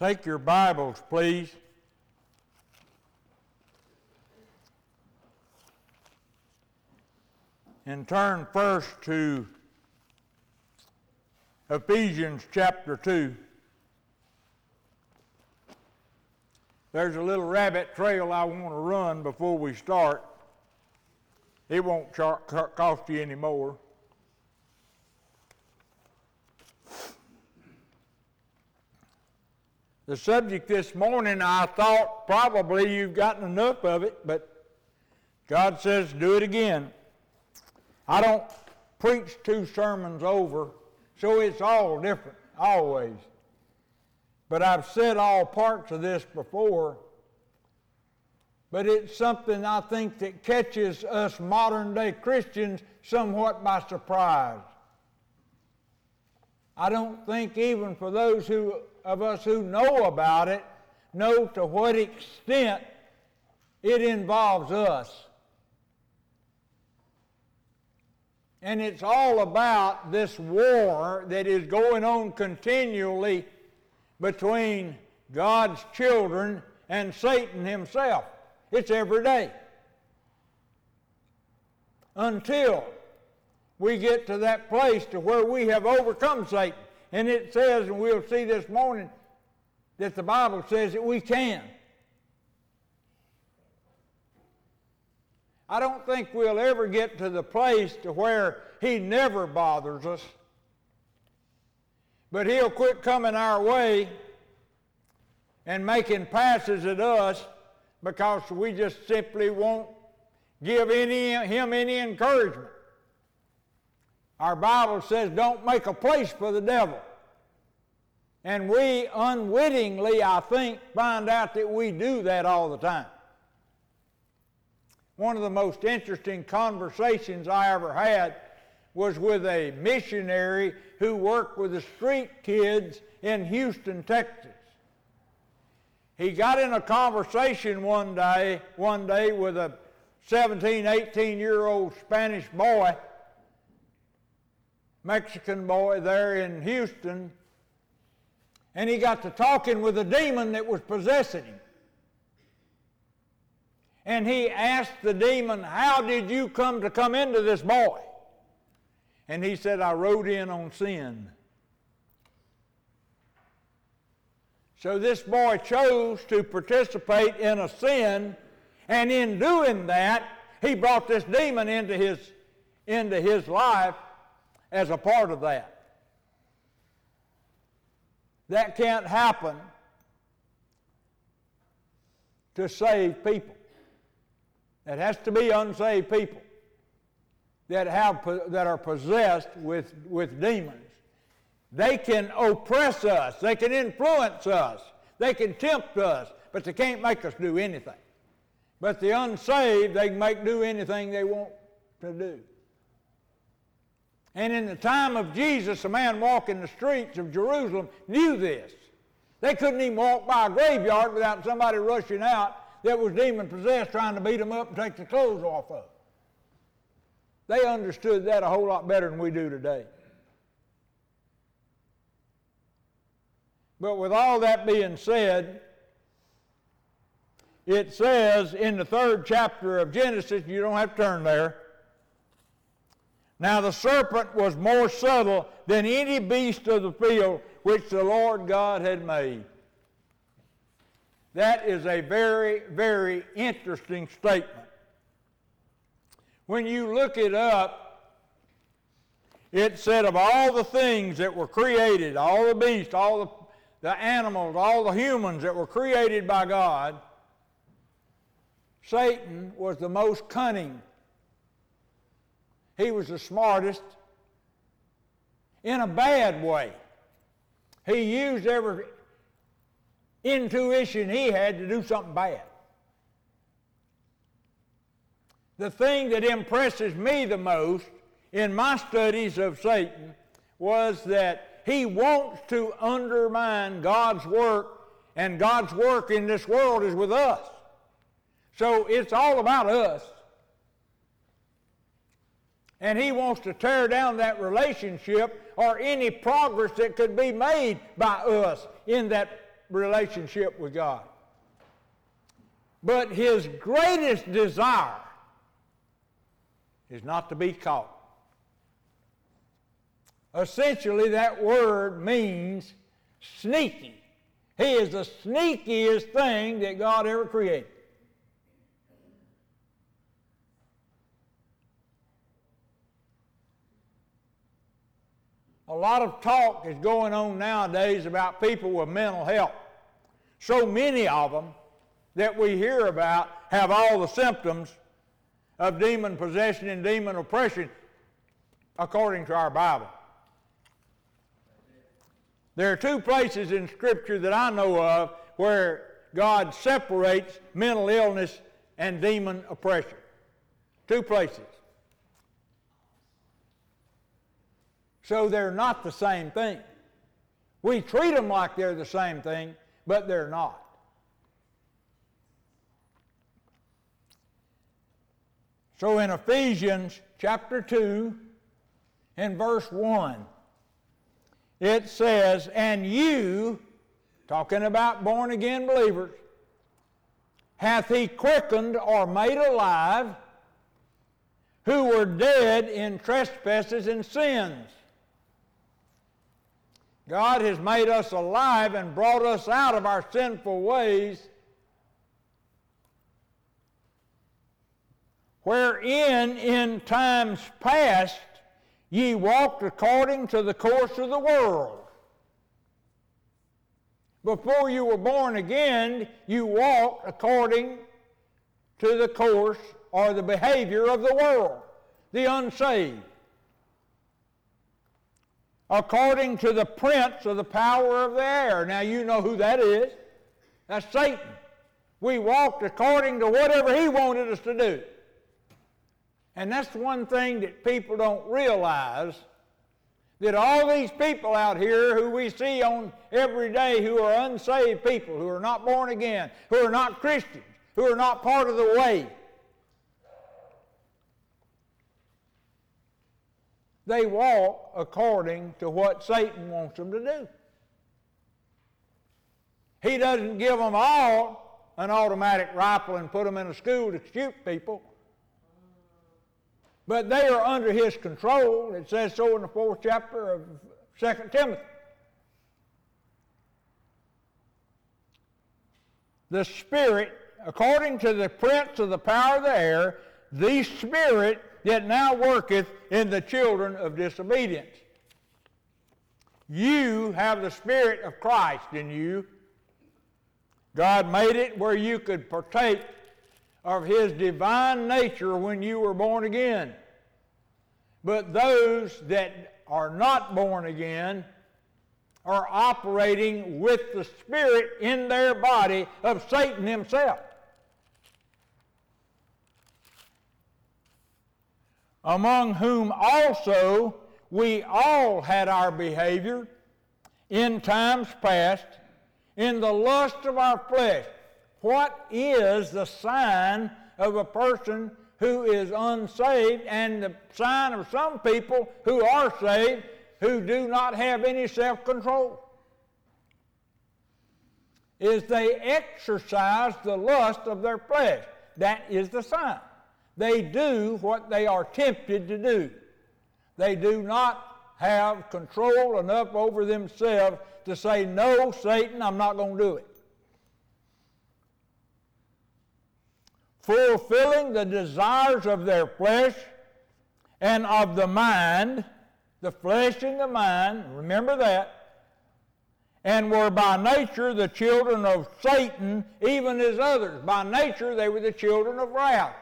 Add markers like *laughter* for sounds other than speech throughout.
Take your Bibles, please. And turn first to Ephesians chapter 2. There's a little rabbit trail I want to run before we start. It won't cost you any more. The subject this morning, I thought probably you've gotten enough of it, but God says do it again. I don't preach two sermons over, so it's all different, always. But I've said all parts of this before. But it's something I think that catches us modern day Christians somewhat by surprise. I don't think even for those who, of us who know about it know to what extent it involves us. And it's all about this war that is going on continually between God's children and Satan himself. It's every day. Until we get to that place to where we have overcome Satan. And it says, and we'll see this morning, that the Bible says that we can. I don't think we'll ever get to the place to where he never bothers us. But he'll quit coming our way and making passes at us because we just simply won't give any, him any encouragement. Our Bible says don't make a place for the devil. And we unwittingly, I think, find out that we do that all the time. One of the most interesting conversations I ever had was with a missionary who worked with the street kids in Houston, Texas. He got in a conversation one day, one day with a 17, 18 year old Spanish boy, Mexican boy there in Houston, and he got to talking with a demon that was possessing him. And he asked the demon, How did you come to come into this boy? And he said, I rode in on sin. So this boy chose to participate in a sin, and in doing that, he brought this demon into his, into his life as a part of that. That can't happen to save people. It has to be unsaved people that, have, that are possessed with, with demons. They can oppress us, they can influence us, they can tempt us, but they can't make us do anything. But the unsaved, they can make do anything they want to do. And in the time of Jesus, a man walking the streets of Jerusalem knew this. They couldn't even walk by a graveyard without somebody rushing out that was demon possessed trying to beat them up and take the clothes off of. They understood that a whole lot better than we do today. But with all that being said, it says in the third chapter of Genesis, you don't have to turn there. Now the serpent was more subtle than any beast of the field which the Lord God had made. That is a very, very interesting statement. When you look it up, it said of all the things that were created, all the beasts, all the, the animals, all the humans that were created by God, Satan was the most cunning. He was the smartest in a bad way. He used every intuition he had to do something bad. the thing that impresses me the most in my studies of Satan was that he wants to undermine God's work, and God's work in this world is with us. So it's all about us. And he wants to tear down that relationship or any progress that could be made by us in that relationship with God. But his greatest desire is not to be caught. Essentially, that word means sneaky. He is the sneakiest thing that God ever created. A lot of talk is going on nowadays about people with mental health. So many of them that we hear about have all the symptoms of demon possession and demon oppression according to our Bible. There are two places in Scripture that I know of where God separates mental illness and demon oppression. Two places. So they're not the same thing. We treat them like they're the same thing, but they're not. So in Ephesians chapter 2 and verse 1, it says, And you, talking about born again believers, hath he quickened or made alive who were dead in trespasses and sins God has made us alive and brought us out of our sinful ways, wherein in times past ye walked according to the course of the world. Before you were born again, you walked according to the course or the behavior of the world, the unsaved according to the prince of the power of the air. Now you know who that is. That's Satan. We walked according to whatever he wanted us to do. And that's one thing that people don't realize that all these people out here who we see on every day who are unsaved people, who are not born again, who are not Christians, who are not part of the way, they walk according to what Satan wants them to do. He doesn't give them all an automatic rifle and put them in a school to shoot people. But they are under his control. It says so in the fourth chapter of 2 Timothy. The Spirit, according to the prince of the power of the air, the Spirit that now worketh in the children of disobedience. You have the Spirit of Christ in you. God made it where you could partake of His divine nature when you were born again. But those that are not born again are operating with the Spirit in their body of Satan himself. Among whom also we all had our behavior in times past in the lust of our flesh. What is the sign of a person who is unsaved and the sign of some people who are saved who do not have any self control? Is they exercise the lust of their flesh. That is the sign. They do what they are tempted to do. They do not have control enough over themselves to say, No, Satan, I'm not going to do it. Fulfilling the desires of their flesh and of the mind, the flesh and the mind, remember that, and were by nature the children of Satan, even as others. By nature, they were the children of wrath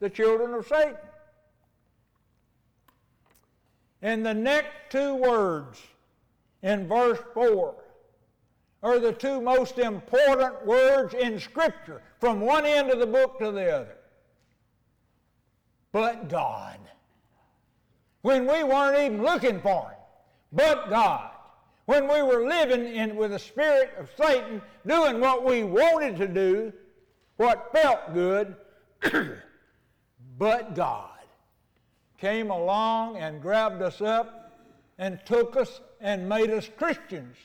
the children of Satan. And the next two words in verse 4 are the two most important words in Scripture from one end of the book to the other. But God. When we weren't even looking for Him, but God. When we were living in, with the spirit of Satan, doing what we wanted to do, what felt good, *clears throat* but God came along and grabbed us up and took us and made us Christians.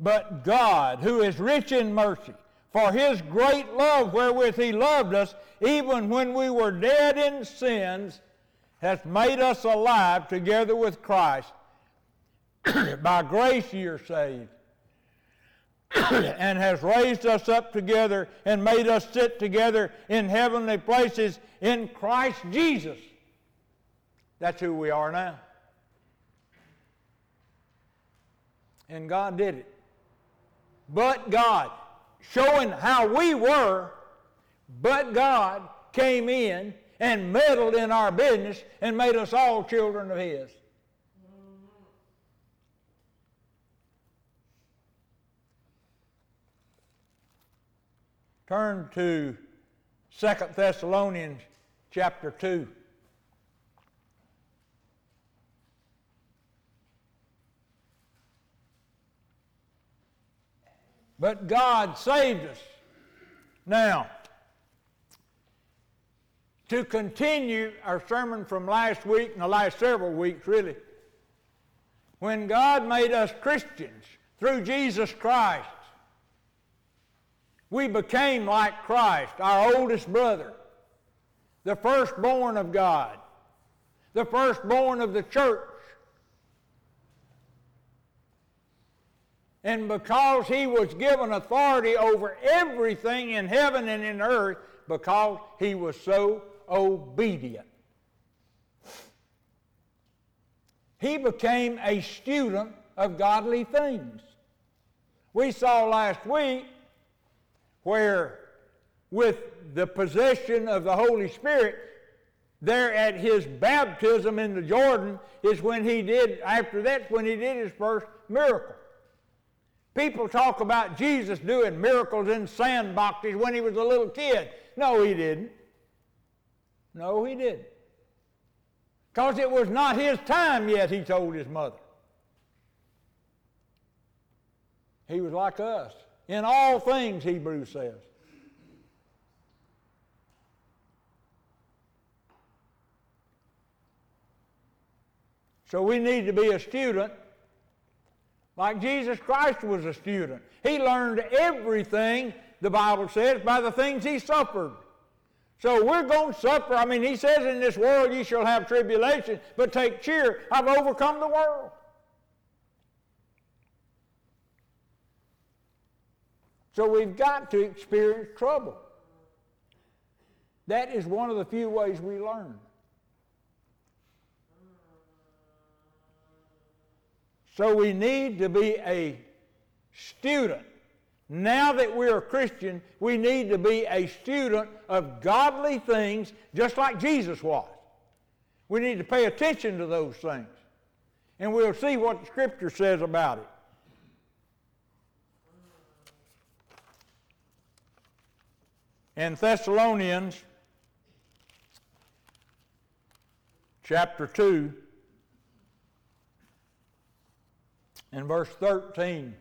But God, who is rich in mercy, for his great love wherewith he loved us, even when we were dead in sins, hath made us alive together with Christ. *clears throat* By grace ye are saved, *coughs* and has raised us up together and made us sit together in heavenly places in Christ Jesus. That's who we are now. And God did it. But God, showing how we were, but God came in and meddled in our business and made us all children of His. Turn to Second Thessalonians chapter 2. But God saved us. Now, to continue our sermon from last week and the last several weeks, really, when God made us Christians through Jesus Christ, we became like Christ, our oldest brother, the firstborn of God, the firstborn of the church. And because he was given authority over everything in heaven and in earth, because he was so obedient. He became a student of godly things. We saw last week where, with the possession of the Holy Spirit, there at his baptism in the Jordan is when he did, after that's when he did his first miracle. People talk about Jesus doing miracles in sandboxes when he was a little kid. No, he didn't. No, he didn't. Because it was not his time yet, he told his mother. He was like us. In all things, Hebrews says. So we need to be a student like Jesus Christ was a student. He learned everything, the Bible says, by the things he suffered. So we're going to suffer. I mean, he says, In this world ye shall have tribulation, but take cheer, I've overcome the world. So we've got to experience trouble. That is one of the few ways we learn. So we need to be a student now that we're a Christian, we need to be a student of godly things just like Jesus was. We need to pay attention to those things. And we'll see what the Scripture says about it. In Thessalonians chapter 2 and verse 13,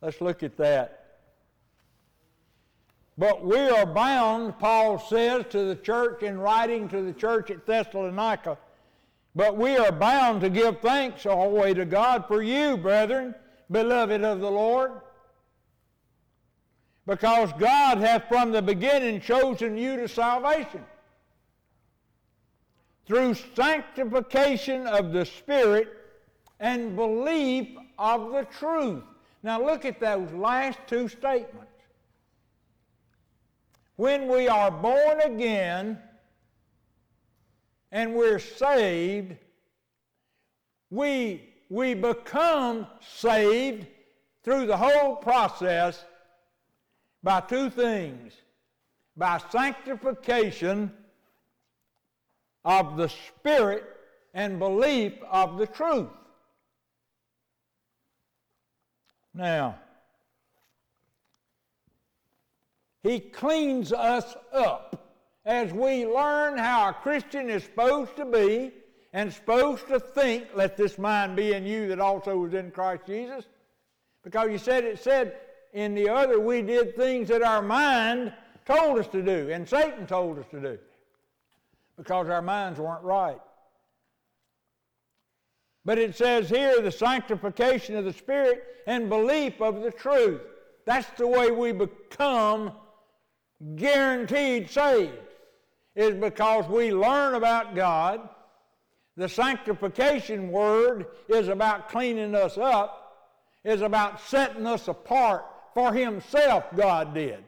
let's look at that. But we are bound, Paul says to the church in writing to the church at Thessalonica, but we are bound to give thanks always to God for you, brethren, beloved of the Lord, because God hath from the beginning chosen you to salvation through sanctification of the Spirit and belief of the truth. Now look at those last two statements. When we are born again and we're saved, we, we become saved through the whole process by two things by sanctification of the Spirit and belief of the truth. Now, He cleans us up as we learn how a Christian is supposed to be and supposed to think, let this mind be in you that also was in Christ Jesus. Because you said it said in the other, we did things that our mind told us to do, and Satan told us to do, because our minds weren't right. But it says here the sanctification of the Spirit and belief of the truth. That's the way we become guaranteed saved, is because we learn about God. The sanctification word is about cleaning us up, is about setting us apart for Himself, God did.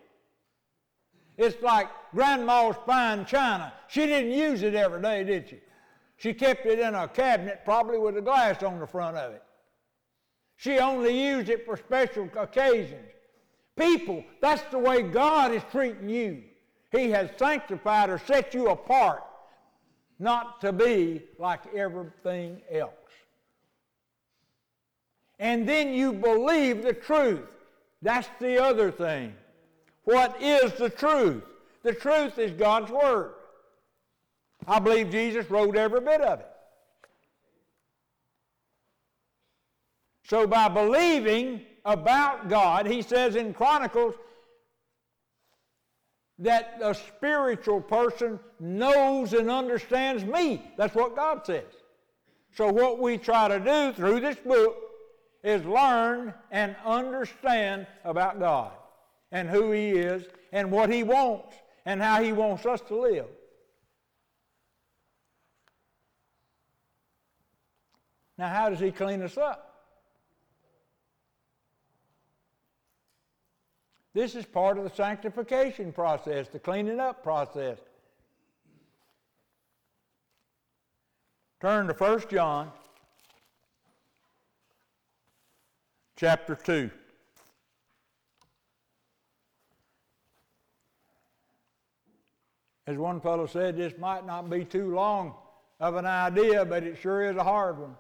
It's like grandma's fine china. She didn't use it every day, did she? She kept it in a cabinet, probably with a glass on the front of it. She only used it for special occasions. People, that's the way God is treating you. He has sanctified or set you apart not to be like everything else. And then you believe the truth. That's the other thing. What is the truth? The truth is God's Word. I believe Jesus wrote every bit of it. So by believing about God, he says in Chronicles that a spiritual person knows and understands me. That's what God says. So what we try to do through this book is learn and understand about God and who he is and what he wants and how he wants us to live. Now, how does he clean us up? This is part of the sanctification process, the cleaning up process. Turn to 1 John chapter 2. As one fellow said, this might not be too long of an idea, but it sure is a hard one.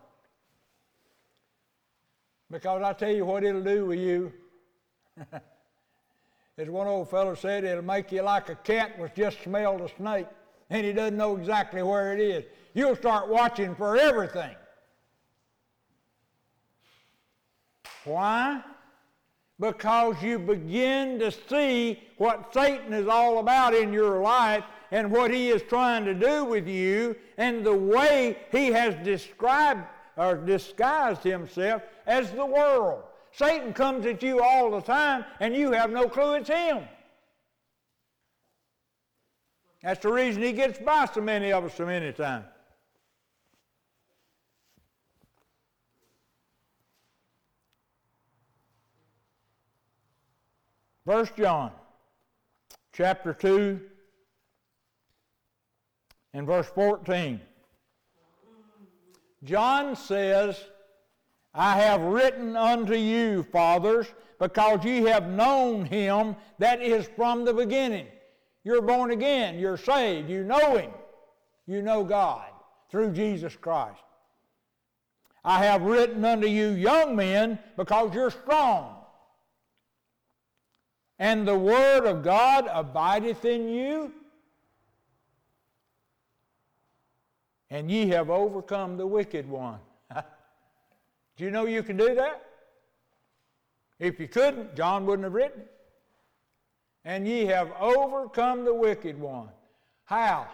Because I tell you what it'll do with you. *laughs* As one old fellow said, it'll make you like a cat was just smelled a snake and he doesn't know exactly where it is. You'll start watching for everything. Why? Because you begin to see what Satan is all about in your life and what he is trying to do with you and the way he has described or disguised himself as the world. Satan comes at you all the time, and you have no clue it's him. That's the reason he gets by so many of us so many times. First John chapter 2 and verse 14. John says, I have written unto you, fathers, because ye have known him that is from the beginning. You're born again, you're saved, you know him, you know God through Jesus Christ. I have written unto you, young men, because you're strong. And the word of God abideth in you, and ye have overcome the wicked one. *laughs* Do you know you can do that? If you couldn't, John wouldn't have written it. And ye have overcome the wicked one. How?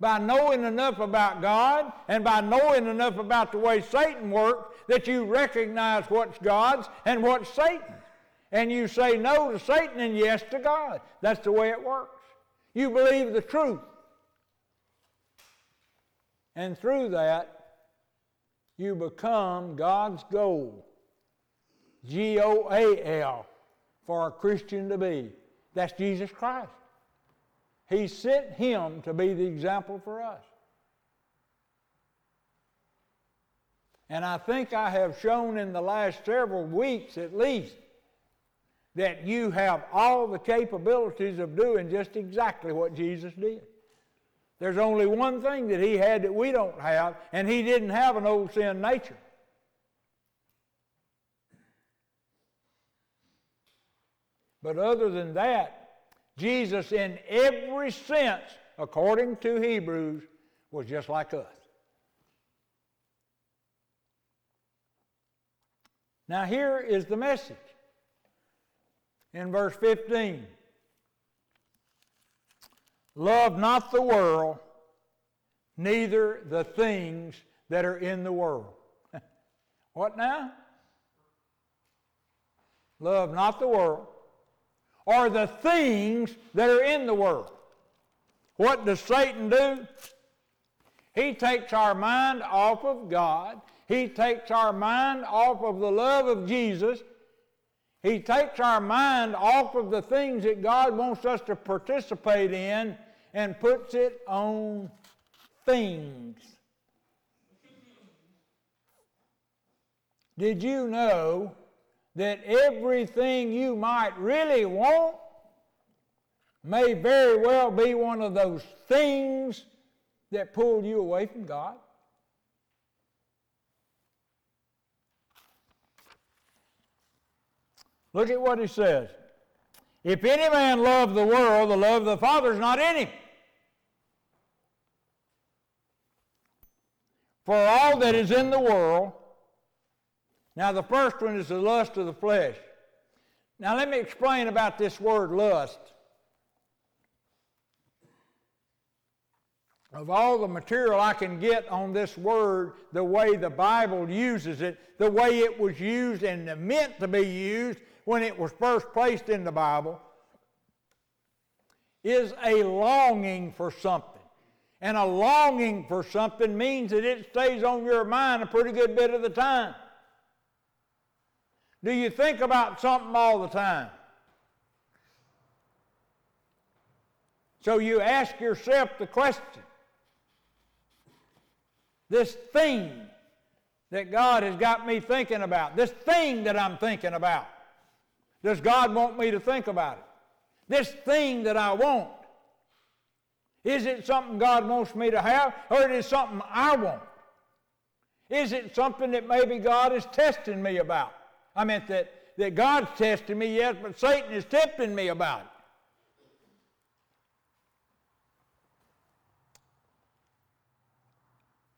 By knowing enough about God and by knowing enough about the way Satan works that you recognize what's God's and what's Satan's. And you say no to Satan and yes to God. That's the way it works. You believe the truth. And through that, you become God's goal. G O A L, for a Christian to be. That's Jesus Christ. He sent him to be the example for us. And I think I have shown in the last several weeks at least that you have all the capabilities of doing just exactly what Jesus did. There's only one thing that he had that we don't have, and he didn't have an old sin nature. But other than that, Jesus, in every sense, according to Hebrews, was just like us. Now, here is the message in verse 15. Love not the world, neither the things that are in the world. *laughs* what now? Love not the world, or the things that are in the world. What does Satan do? He takes our mind off of God. He takes our mind off of the love of Jesus. He takes our mind off of the things that God wants us to participate in and puts it on things. Did you know that everything you might really want may very well be one of those things that pulled you away from God? Look at what he says. If any man love the world, the love of the Father is not in him. For all that is in the world, now, the first one is the lust of the flesh. Now, let me explain about this word lust. Of all the material I can get on this word, the way the Bible uses it, the way it was used and meant to be used when it was first placed in the Bible, is a longing for something. And a longing for something means that it stays on your mind a pretty good bit of the time. Do you think about something all the time? So you ask yourself the question this thing that God has got me thinking about, this thing that I'm thinking about, does God want me to think about it? This thing that I want, is it something God wants me to have, or is it something I want? Is it something that maybe God is testing me about? I meant that, that God's testing me, yes, but Satan is tempting me about it.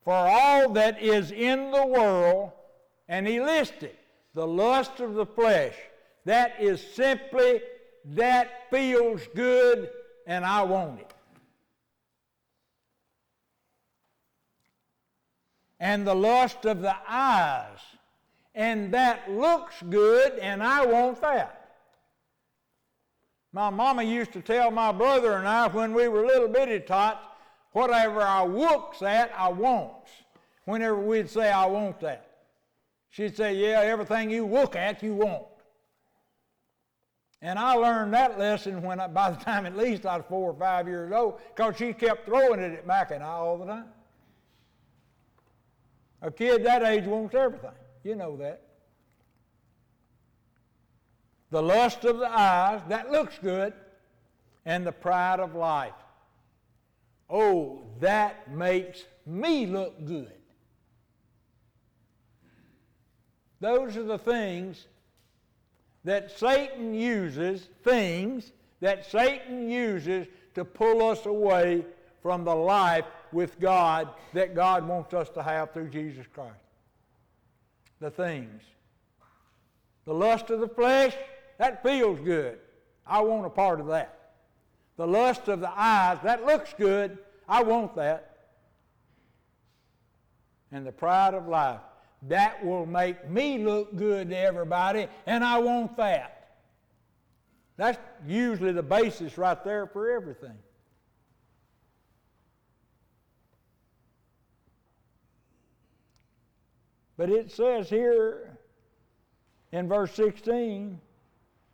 For all that is in the world, and he listed the lust of the flesh, that is simply that feels good and I want it. And the lust of the eyes, and that looks good, and I want that. My mama used to tell my brother and I when we were little bitty tots, whatever I looks at, I wants. Whenever we'd say, I want that. She'd say, Yeah, everything you look at, you want. And I learned that lesson when I, by the time at least I was four or five years old, because she kept throwing it at Mac and I all the time. A kid that age wants everything. You know that. The lust of the eyes, that looks good, and the pride of life. Oh, that makes me look good. Those are the things that Satan uses, things that Satan uses to pull us away from the life with God that God wants us to have through Jesus Christ the things. The lust of the flesh, that feels good. I want a part of that. The lust of the eyes, that looks good. I want that. And the pride of life, that will make me look good to everybody, and I want that. That's usually the basis right there for everything. But it says here in verse 16,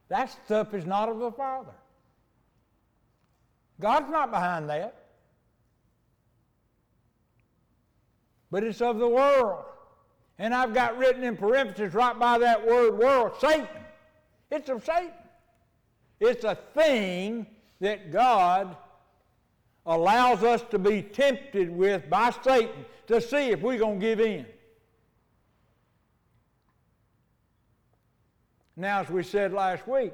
that stuff is not of the Father. God's not behind that. But it's of the world. And I've got written in parentheses right by that word world, Satan. It's of Satan. It's a thing that God allows us to be tempted with by Satan to see if we're going to give in. Now, as we said last week,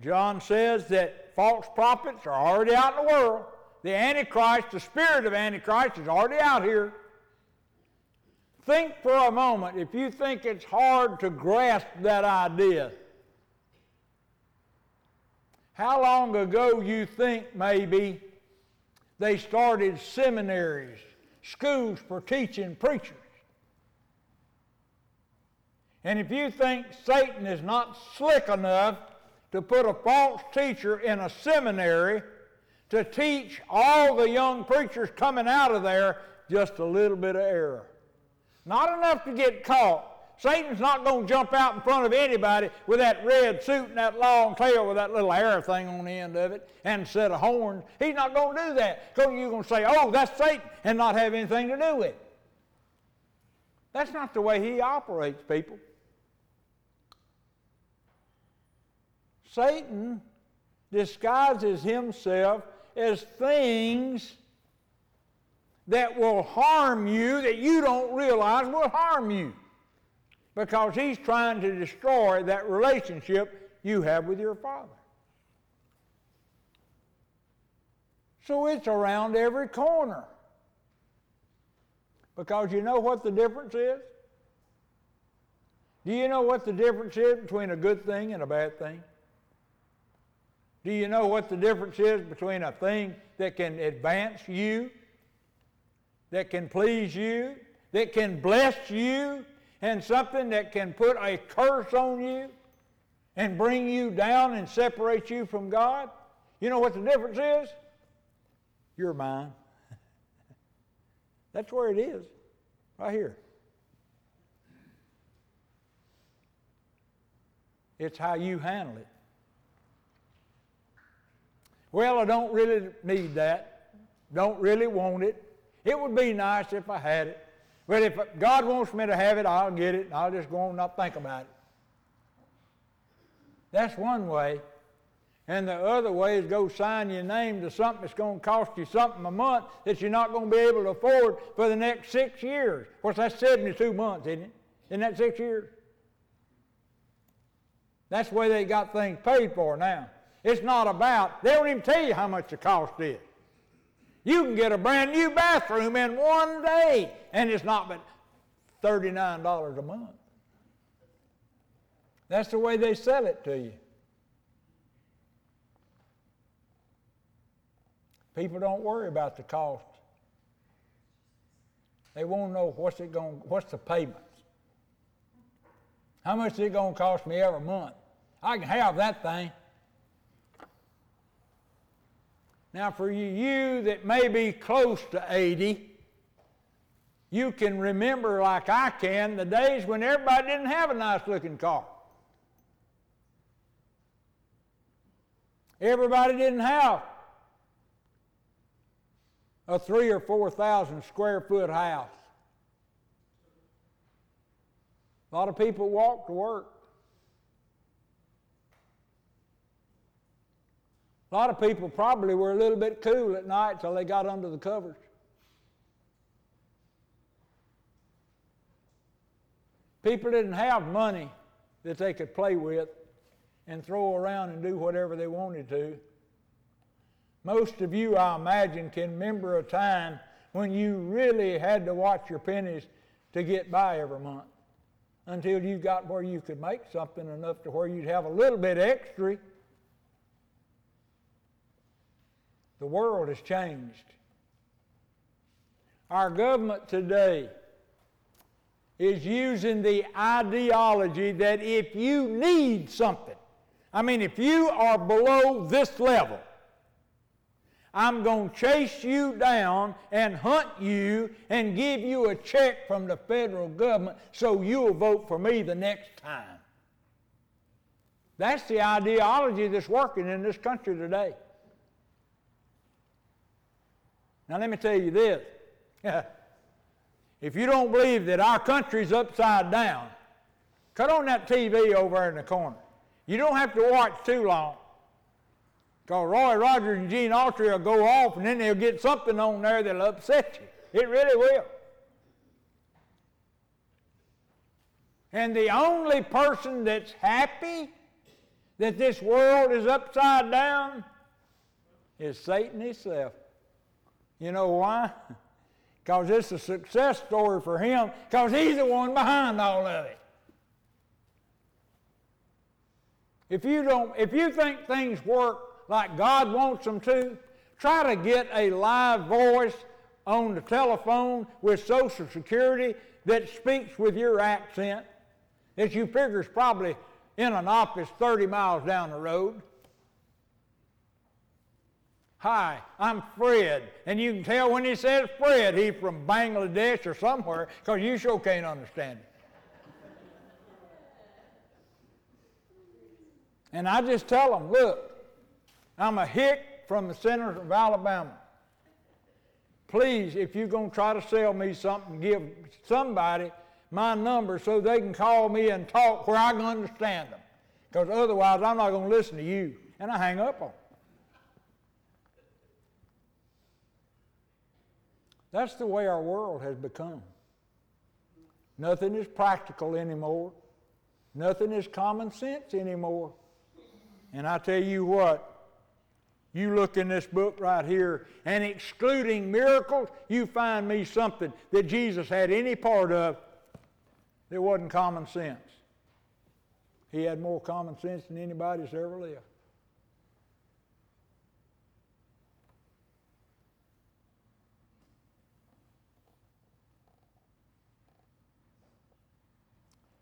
John says that false prophets are already out in the world. The Antichrist, the spirit of Antichrist, is already out here. Think for a moment, if you think it's hard to grasp that idea, how long ago you think maybe They started seminaries, schools for teaching preachers. And if you think Satan is not slick enough to put a false teacher in a seminary to teach all the young preachers coming out of there just a little bit of error. Not enough to get caught. Satan's not going to jump out in front of anybody with that red suit and that long tail with that little hair thing on the end of it and a set of horns. He's not going to do that because you're going to say, oh, that's Satan, and not have anything to do with it. That's not the way he operates, people. Satan disguises himself as things that will harm you that you don't realize will harm you because he's trying to destroy that relationship you have with your father. So it's around every corner. Because you know what the difference is? Do you know what the difference is between a good thing and a bad thing? Do you know what the difference is between a thing that can advance you, that can please you, that can bless you, and something that can put a curse on you and bring you down and separate you from God? You know what the difference is? You're mine. *laughs* That's where it is, right here. It's how you handle it. Well, I don't really need that. Don't really want it. It would be nice if I had it. But if God wants me to have it, I'll get it, and I'll just go on and not think about it. That's one way. And the other way is go sign your name to something that's going to cost you something a month that you're not going to be able to afford for the next six years. Of course, that's 72 months, isn't it? Isn't that six years? That's the way they got things paid for now. It's not about, they don't even tell you how much the cost is. You can get a brand new bathroom in one day, and it's not but $39 a month. That's the way they sell it to you. People don't worry about the cost. They want to know what's it going, what's the payments. How much is it going to cost me every month? I can have that thing. Now, for you that may be close to 80, you can remember, like I can, the days when everybody didn't have a nice looking car. Everybody didn't have a three or four thousand square foot house. A lot of people walked to work. A lot of people probably were a little bit cool at night till they got under the covers. People didn't have money that they could play with and throw around and do whatever they wanted to. Most of you, I imagine, can remember a time when you really had to watch your pennies to get by every month until you got where you could make something enough to where you'd have a little bit extra The world has changed. Our government today is using the ideology that if you need something, I mean, if you are below this level, I'm going to chase you down and hunt you and give you a check from the federal government so you'll vote for me the next time. That's the ideology that's working in this country today. Now, let me tell you this. *laughs* if you don't believe that our country's upside down, cut on that TV over in the corner. You don't have to watch too long. Because Roy Rogers and Gene Autry will go off and then they'll get something on there that'll upset you. It really will. And the only person that's happy that this world is upside down is Satan himself. You know why? Because it's a success story for him, because he's the one behind all of it. If you don't, if you think things work like God wants them to, Try to get a live voice on the telephone with Social Security that speaks with your accent that you figure is probably in an office 30 miles down the road. Hi, I'm Fred. And you can tell when he says Fred, he's from Bangladesh or somewhere because you sure can't understand it. and I just tell them, look, I'm a hick from the centers of Alabama. Please, if you're going to try to sell me something, give somebody my number so they can call me and talk where I can understand them. Because otherwise, I'm not going to listen to you. And I hang up on them. That's the way our world has become. Nothing is practical anymore. Nothing is common sense anymore. And I tell you what, you look in this book right here, and excluding miracles, you find me something that Jesus had any part of that wasn't common sense. He had more common sense than anybody's ever lived.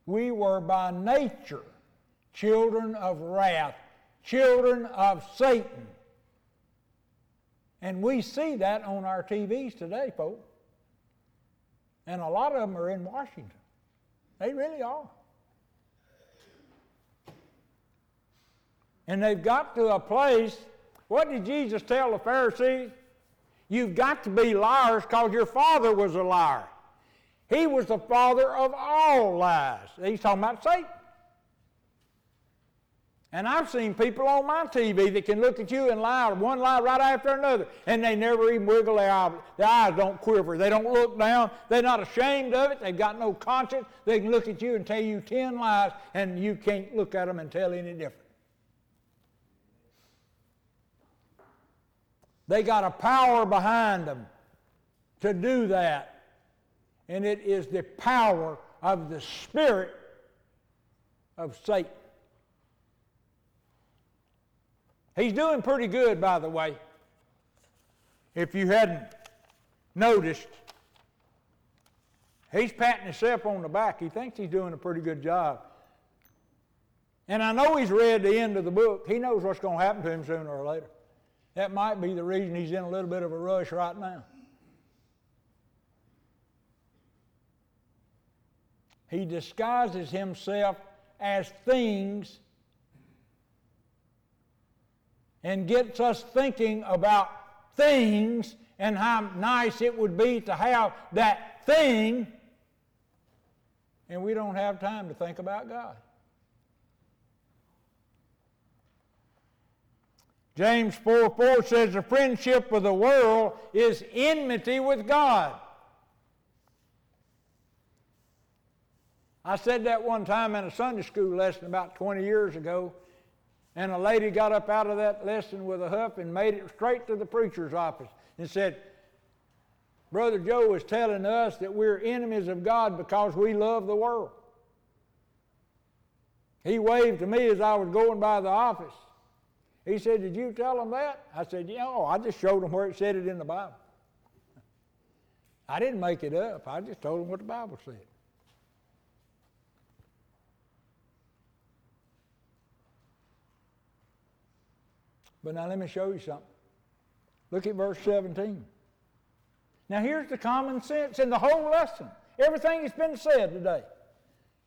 We were by nature children of wrath, children of Satan. And we see that on our TVs today, folks. And a lot of them are in Washington. They really are. And they've got to a place. What did Jesus tell the Pharisees? You've got to be liars because your father was a liar. He was the father of all lies. He's talking about Satan. And I've seen people on my TV that can look at you and lie one lie right after another, and they never even wiggle their eyes. Their eyes don't quiver. They don't look down. They're not ashamed of it. They've got no conscience. They can look at you and tell you ten lies, and you can't look at them and tell any different. They got a power behind them to do that and it is the power of the spirit of Satan. He's doing pretty good, by the way. If you hadn't noticed, he's patting himself on the back. He thinks he's doing a pretty good job. And I know he's read the end of the book. He knows what's going to happen to him sooner or later. That might be the reason he's in a little bit of a rush right now. He disguises himself as things and gets us thinking about things and how nice it would be to have that thing, and we don't have time to think about God. James 4 4 says the friendship of the world is enmity with God. I said that one time in a Sunday school lesson about 20 years ago, and a lady got up out of that lesson with a huff and made it straight to the preacher's office and said, Brother Joe is telling us that we're enemies of God because we love the world. He waved to me as I was going by the office. He said, Did you tell him that? I said, Yeah, oh, I just showed him where it said it in the Bible. *laughs* I didn't make it up, I just told him what the Bible said. But now let me show you something. Look at verse 17. Now here's the common sense in the whole lesson. Everything that's been said today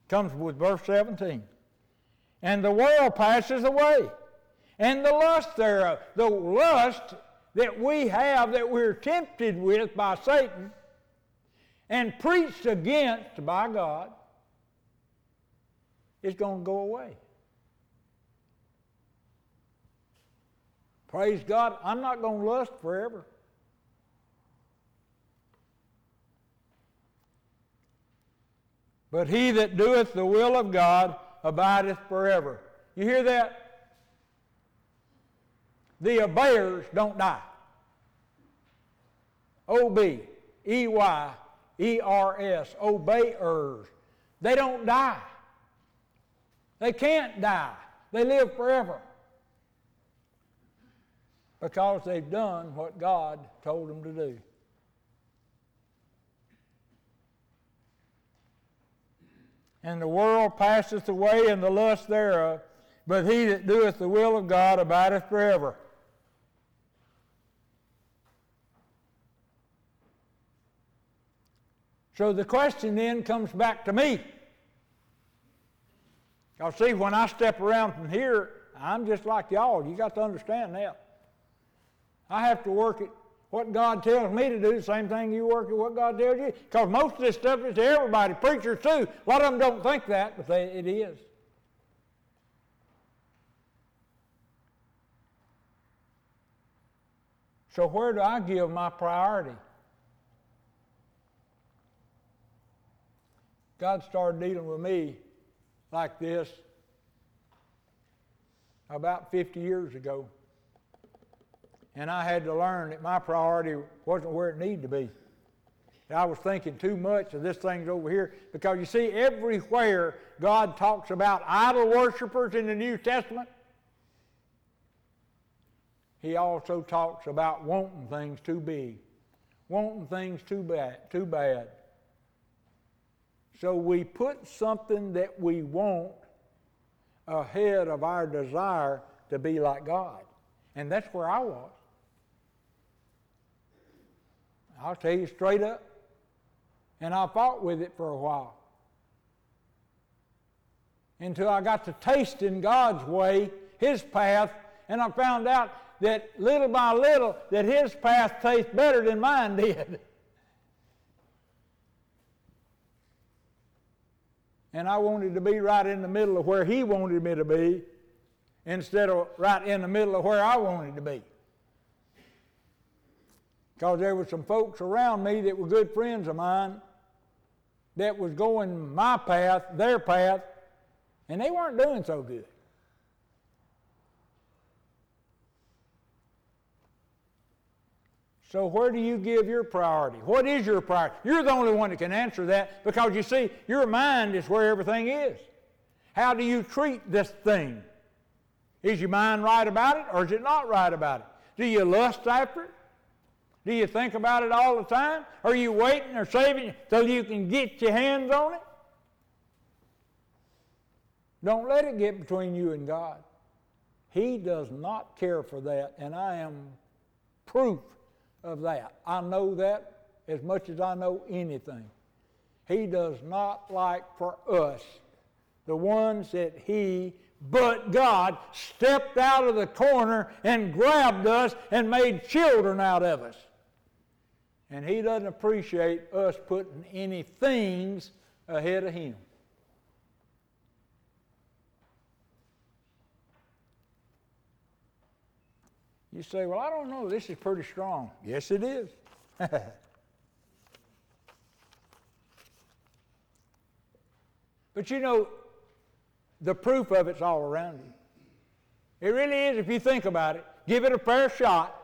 comes with verse 17. And the world passes away, and the lust thereof. The lust that we have that we're tempted with by Satan and preached against by God is going to go away. Praise God, I'm not going to lust forever. But he that doeth the will of God abideth forever. You hear that? The obeyers don't die. O B E Y E R S, obeyers. They don't die. They can't die. They live forever because they've done what God told them to do. And the world passeth away and the lust thereof, but he that doeth the will of God abideth forever. So the question then comes back to me. Y'all see, when I step around from here, I'm just like y'all. You got to understand that. I have to work at what God tells me to do, the same thing you work at what God tells you. Because most of this stuff is to everybody, preachers too. A lot of them don't think that, but they, it is. So, where do I give my priority? God started dealing with me like this about 50 years ago. And I had to learn that my priority wasn't where it needed to be. I was thinking too much of this thing's over here because you see, everywhere God talks about idol worshippers in the New Testament, He also talks about wanting things too big, wanting things too bad, too bad. So we put something that we want ahead of our desire to be like God. And that's where I was. I'll tell you straight up. And I fought with it for a while. Until I got to tasting God's way, His path, and I found out that little by little that His path tastes better than mine *laughs* did. and I wanted to be right in the middle of where He wanted me to be instead of right in the middle of where I wanted to be. Because there were some folks around me that were good friends of mine that was going my path, their path, and they weren't doing so good. So, where do you give your priority? What is your priority? You're the only one that can answer that because you see, your mind is where everything is. How do you treat this thing? Is your mind right about it or is it not right about it? Do you lust after it? Do you think about it all the time? Are you waiting or saving till you can get your hands on it? Don't let it get between you and God. He does not care for that, and I am proof of that. I know that as much as I know anything. He does not like for us, the ones that He, but God, stepped out of the corner and grabbed us and made children out of us. And He doesn't appreciate us putting any things ahead of Him. You say, Well, I don't know, this is pretty strong. Yes, it is. *laughs* but you know, the proof of it's all around you. It really is, if you think about it. Give it a fair shot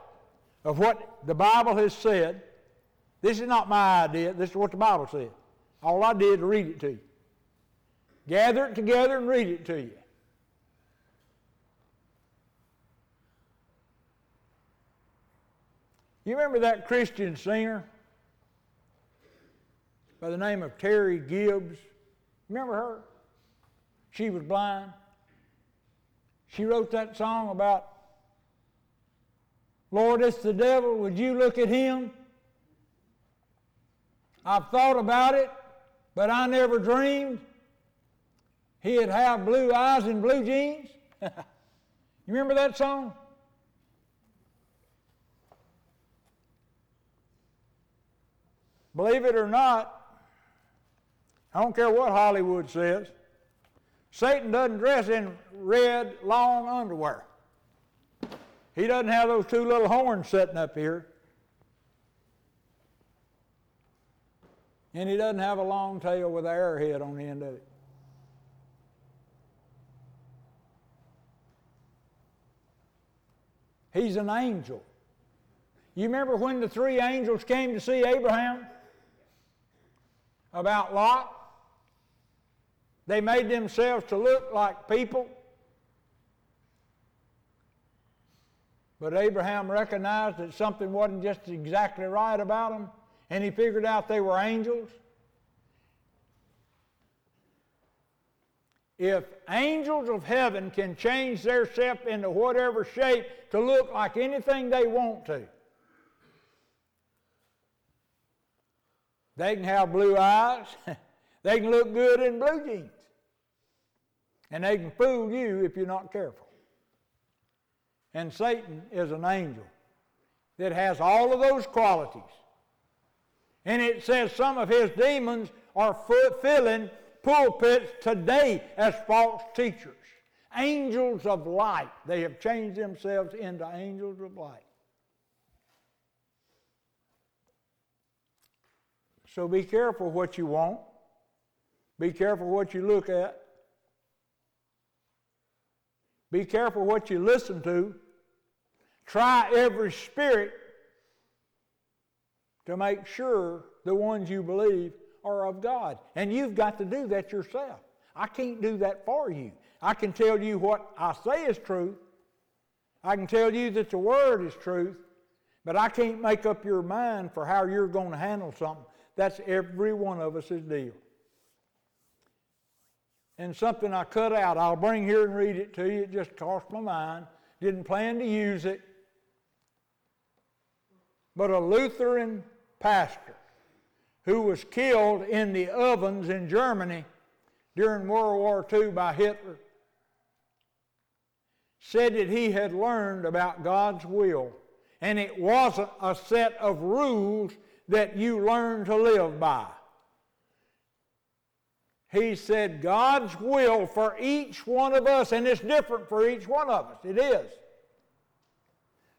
of what the Bible has said. This is not my idea, this is what the Bible said. All I did was read it to you. Gather it together and read it to you. You remember that Christian singer by the name of Terry Gibbs? Remember her? She was blind. She wrote that song about, Lord, it's the devil. Would you look at him? I've thought about it, but I never dreamed he'd have blue eyes and blue jeans. *laughs* you remember that song? Believe it or not, I don't care what Hollywood says, Satan doesn't dress in red, long underwear. He doesn't have those two little horns sitting up here. And he doesn't have a long tail with an arrowhead on the end of it. He's an angel. You remember when the three angels came to see Abraham? about Lot. They made themselves to look like people. But Abraham recognized that something wasn't just exactly right about them, and he figured out they were angels. If angels of heaven can change their self into whatever shape to look like anything they want to, they can have blue eyes, *laughs* they can look good in blue jeans, and they can fool you if you're not careful. And Satan is an angel that has all of those qualities. And it says some of his demons are filling pulpits today as false teachers. Angels of light. They have changed themselves into angels of light. So be careful what you want. Be careful what you look at. Be careful what you listen to. Try every spirit to make sure the ones you believe are of God. And you've got to do that yourself. I can't do that for you. I can tell you what I say is truth. I can tell you that the Word is truth, but I can't make up your mind for how you're going to handle something. That's every one of us' deal. And something I cut out, I'll bring here and read it to you. It just crossed my mind. Didn't plan to use it. But a Lutheran pastor who was killed in the ovens in Germany during World War II by Hitler, said that he had learned about God's will. And it wasn't a set of rules that you learn to live by. He said God's will for each one of us, and it's different for each one of us. It is.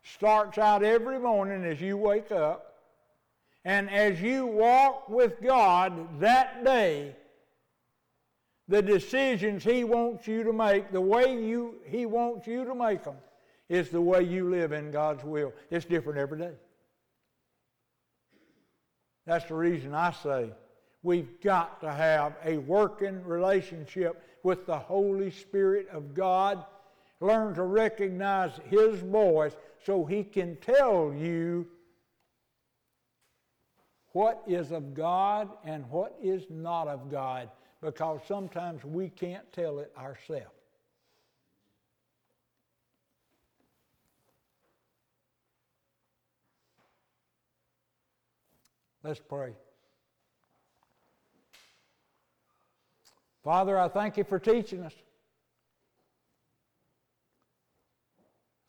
Starts out every morning as you wake up and as you walk with God that day, the decisions He wants you to make, the way you, He wants you to make them, is the way you live in God's will. It's different every day. That's the reason I say we've got to have a working relationship with the Holy Spirit of God. Learn to recognize His voice so He can tell you what is of God and what is not of God because sometimes we can't tell it ourselves. Let's pray. Father, I thank you for teaching us.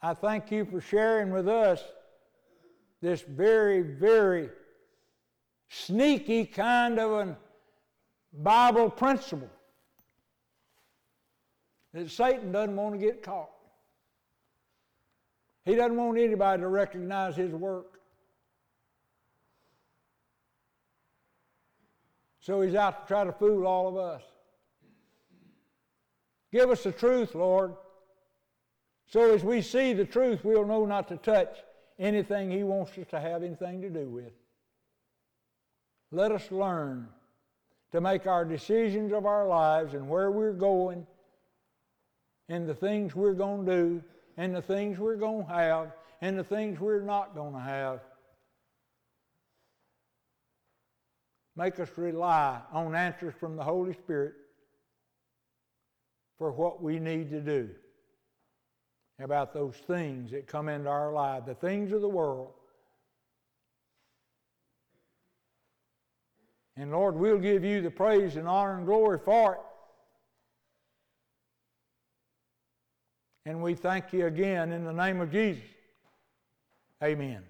I thank you for sharing with us this very, very sneaky kind of a Bible principle that Satan doesn't want to get caught. He doesn't want anybody to recognize his work. So he's out to try to fool all of us. Give us the truth, Lord. So as we see the truth, we'll know not to touch anything he wants us to have anything to do with let us learn to make our decisions of our lives and where we're going and the things we're going to do and the things we're going to have and the things we're not going to have. Make us rely on answers from the Holy Spirit for what we need to do about those things that come into our life, the things of the world And Lord, we'll give you the praise and honor and glory for it. And we thank you again in the name of Jesus. Amen.